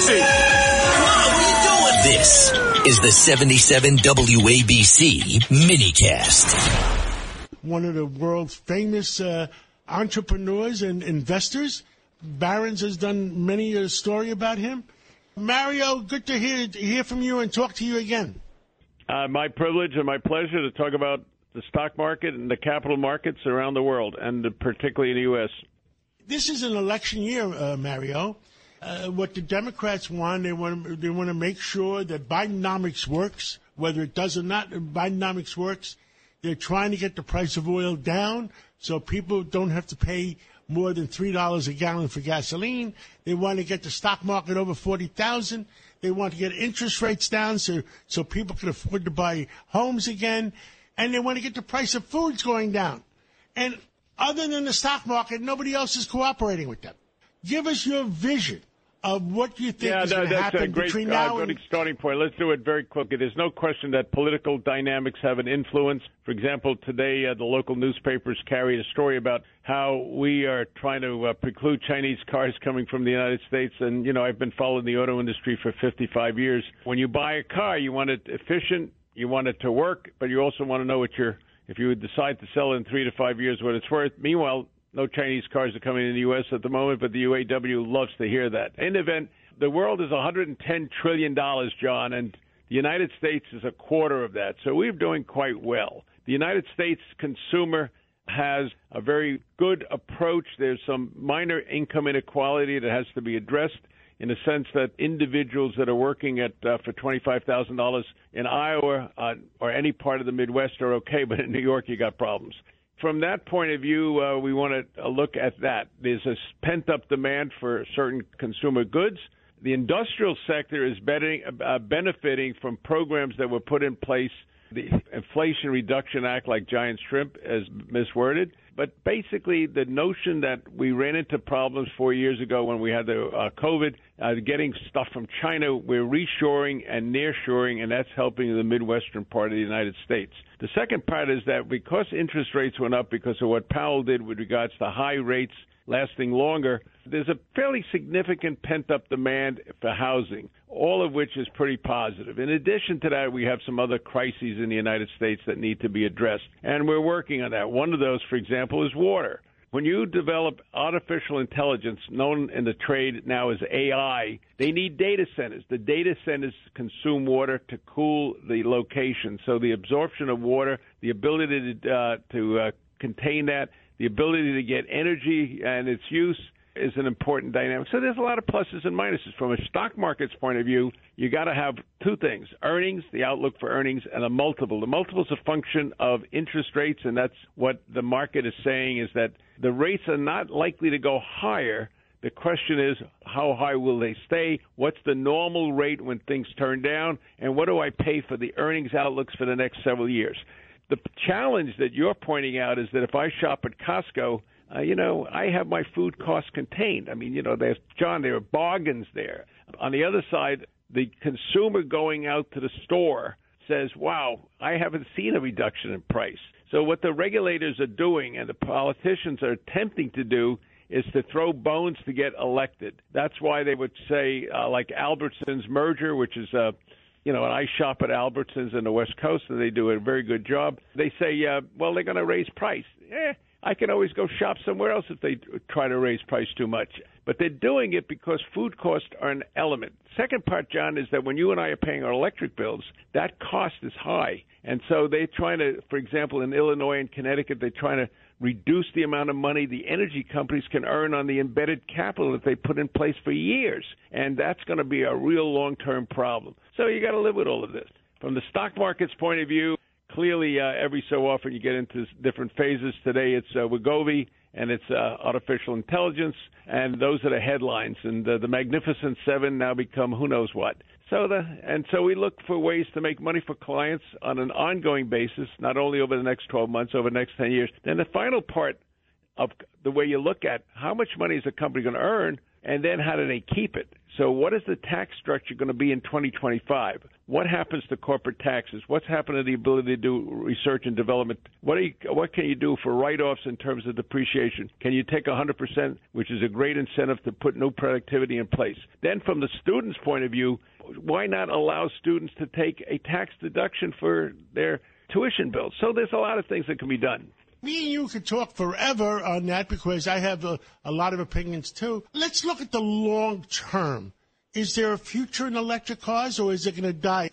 taxi. Come on, what are you doing? This is the 77 WABC minicast. One of the world's famous uh, entrepreneurs and investors. Barron's has done many a story about him. Mario, good to hear hear from you and talk to you again. Uh, my privilege and my pleasure to talk about the stock market and the capital markets around the world, and particularly in the U.S. This is an election year, uh, Mario. Uh, what the Democrats want, they want they want to make sure that Bidenomics works, whether it does or not. Bidenomics works. They're trying to get the price of oil down so people don't have to pay more than three dollars a gallon for gasoline. They want to get the stock market over forty thousand. They want to get interest rates down so so people can afford to buy homes again, and they want to get the price of foods going down. And other than the stock market, nobody else is cooperating with them. Give us your vision of what do you think yeah, is no, going to happen a great, between uh, now good and starting point. Let's do it very quickly. There's no question that political dynamics have an influence. For example, today uh, the local newspapers carried a story about how we are trying to uh, preclude Chinese cars coming from the United States. And you know, I've been following the auto industry for 55 years. When you buy a car, you want it efficient, you want it to work, but you also want to know what your if you would decide to sell in three to five years what it's worth. Meanwhile, no Chinese cars are coming in the U.S. at the moment, but the UAW loves to hear that. In event, the world is 110 trillion dollars, John, and the United States is a quarter of that. So we're doing quite well. The United States consumer has a very good approach. There's some minor income inequality that has to be addressed in the sense that individuals that are working at uh, for twenty five thousand dollars in Iowa uh, or any part of the Midwest are okay, but in New York you got problems. From that point of view, uh, we want to look at that. There's a pent up demand for certain consumer goods. The industrial sector is betting, uh, benefiting from programs that were put in place. The Inflation Reduction Act, like giant shrimp, is misworded. But basically, the notion that we ran into problems four years ago when we had the uh, COVID, uh, getting stuff from China, we're reshoring and nearshoring, and that's helping the Midwestern part of the United States. The second part is that because interest rates went up because of what Powell did with regards to high rates lasting longer, there's a fairly significant pent up demand for housing, all of which is pretty positive. In addition to that, we have some other crises in the United States that need to be addressed, and we're working on that. One of those, for example, is water. When you develop artificial intelligence, known in the trade now as AI, they need data centers. The data centers consume water to cool the location. So the absorption of water, the ability to, uh, to uh, contain that, the ability to get energy and its use is an important dynamic. So there's a lot of pluses and minuses. From a stock market's point of view, you got to have two things earnings, the outlook for earnings, and a multiple. The multiple is a function of interest rates, and that's what the market is saying is that the rates are not likely to go higher. The question is, how high will they stay? What's the normal rate when things turn down? And what do I pay for the earnings outlooks for the next several years? The challenge that you're pointing out is that if I shop at Costco, uh, you know, I have my food costs contained. I mean, you know, there's John, there are bargains there. On the other side, the consumer going out to the store says, "Wow, I haven't seen a reduction in price." So what the regulators are doing and the politicians are attempting to do is to throw bones to get elected. That's why they would say, uh, like Albertsons merger, which is a uh, you know, and I shop at Albertsons in the West Coast, and they do a very good job. They say, uh, well, they're going to raise price. Eh, I can always go shop somewhere else if they try to raise price too much. But they're doing it because food costs are an element. Second part, John, is that when you and I are paying our electric bills, that cost is high. And so they're trying to, for example, in Illinois and Connecticut, they're trying to reduce the amount of money the energy companies can earn on the embedded capital that they put in place for years. And that's going to be a real long term problem. So you got to live with all of this. From the stock market's point of view, clearly uh, every so often you get into different phases. Today it's uh, Wegovy and it's uh, artificial intelligence, and those are the headlines. And uh, the Magnificent Seven now become who knows what. So the and so we look for ways to make money for clients on an ongoing basis, not only over the next 12 months, over the next 10 years. Then the final part of the way you look at how much money is a company going to earn, and then how do they keep it? So what is the tax structure going to be in 2025? what happens to corporate taxes? What's happened to the ability to do research and development? What you, what can you do for write-offs in terms of depreciation? Can you take 100%, which is a great incentive to put new productivity in place? Then, from the student's point of view, why not allow students to take a tax deduction for their tuition bills? So there's a lot of things that can be done. Me and you could talk forever on that because I have a, a lot of opinions too. Let's look at the long term. Is there a future in electric cars or is it going to die?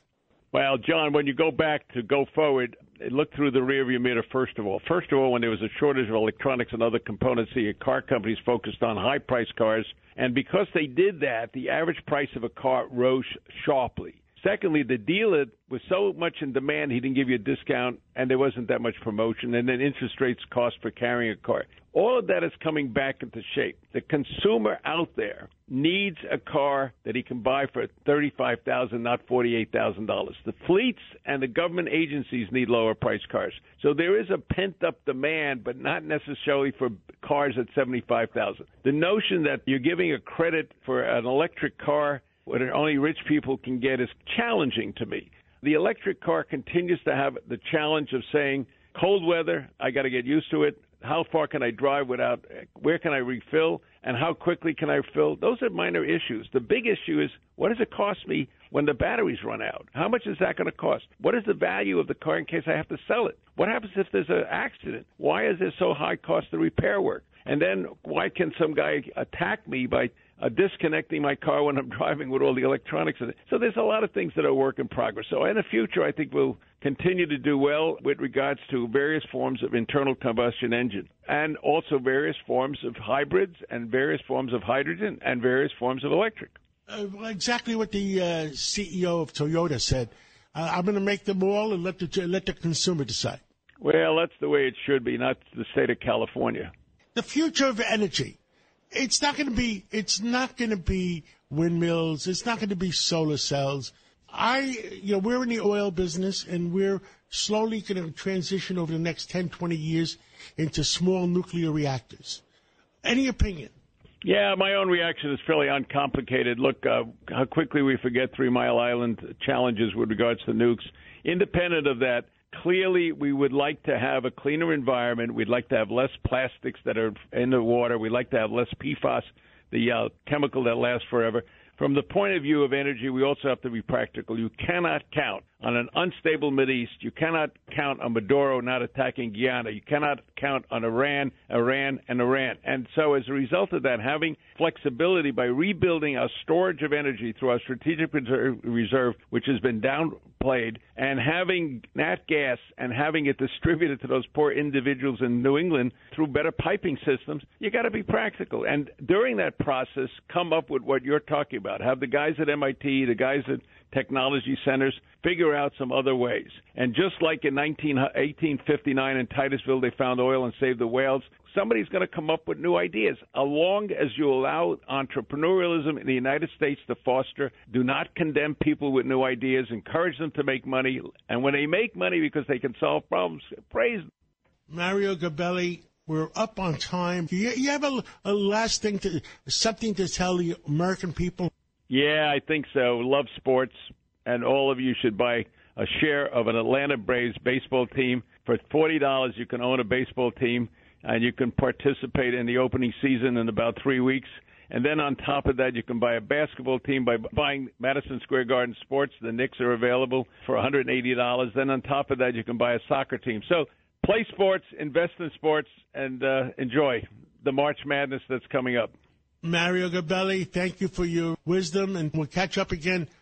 Well, John, when you go back to go forward, look through the rearview mirror first of all. First of all, when there was a shortage of electronics and other components, the car companies focused on high priced cars. And because they did that, the average price of a car rose sharply. Secondly, the dealer was so much in demand, he didn't give you a discount, and there wasn't that much promotion, and then interest rates cost for carrying a car. All of that is coming back into shape. The consumer out there needs a car that he can buy for thirty-five thousand, not forty-eight thousand dollars. The fleets and the government agencies need lower price cars. So there is a pent-up demand, but not necessarily for cars at seventy-five thousand. The notion that you're giving a credit for an electric car what only rich people can get is challenging to me. The electric car continues to have the challenge of saying, cold weather, I got to get used to it. How far can I drive without, where can I refill, and how quickly can I refill? Those are minor issues. The big issue is what does it cost me when the batteries run out? How much is that going to cost? What is the value of the car in case I have to sell it? What happens if there's an accident? Why is there so high cost of repair work? And then why can some guy attack me by uh, disconnecting my car when I'm driving with all the electronics in it. So there's a lot of things that are work in progress. So in the future, I think we'll continue to do well with regards to various forms of internal combustion engine and also various forms of hybrids and various forms of hydrogen and various forms of electric. Uh, exactly what the uh, CEO of Toyota said. Uh, I'm going to make them all and let the let the consumer decide. Well, that's the way it should be, not the state of California. The future of energy it's not going to be it's not going to be windmills. It's not going to be solar cells. I, you know, we're in the oil business and we're slowly going to transition over the next 10, 20 years into small nuclear reactors. Any opinion? Yeah, my own reaction is fairly uncomplicated. Look, uh, how quickly we forget Three Mile Island challenges with regards to nukes. Independent of that, clearly we would like to have a cleaner environment. We'd like to have less plastics that are in the water. We'd like to have less PFAS, the uh, chemical that lasts forever. From the point of view of energy, we also have to be practical. You cannot count on an unstable East. You cannot count on Maduro not attacking Guyana. You cannot count on Iran, Iran, and Iran. And so, as a result of that, having flexibility by rebuilding our storage of energy through our strategic reserve, which has been downplayed, and having nat gas and having it distributed to those poor individuals in New England through better piping systems, you got to be practical. And during that process, come up with what you're talking about. Have the guys at MIT, the guys at technology centers, figure out some other ways. And just like in 19, 1859 in Titusville, they found oil and saved the whales, somebody's going to come up with new ideas. As long as you allow entrepreneurialism in the United States to foster, do not condemn people with new ideas, encourage them to make money. And when they make money because they can solve problems, praise them. Mario Gabelli, we're up on time. You, you have a, a last thing to something to tell the American people? Yeah, I think so. Love sports, and all of you should buy a share of an Atlanta Braves baseball team. For forty dollars, you can own a baseball team, and you can participate in the opening season in about three weeks. And then on top of that, you can buy a basketball team by buying Madison Square Garden Sports. The Knicks are available for $180. Then on top of that, you can buy a soccer team. So play sports, invest in sports, and uh, enjoy the March Madness that's coming up. Mario Gabelli, thank you for your wisdom, and we'll catch up again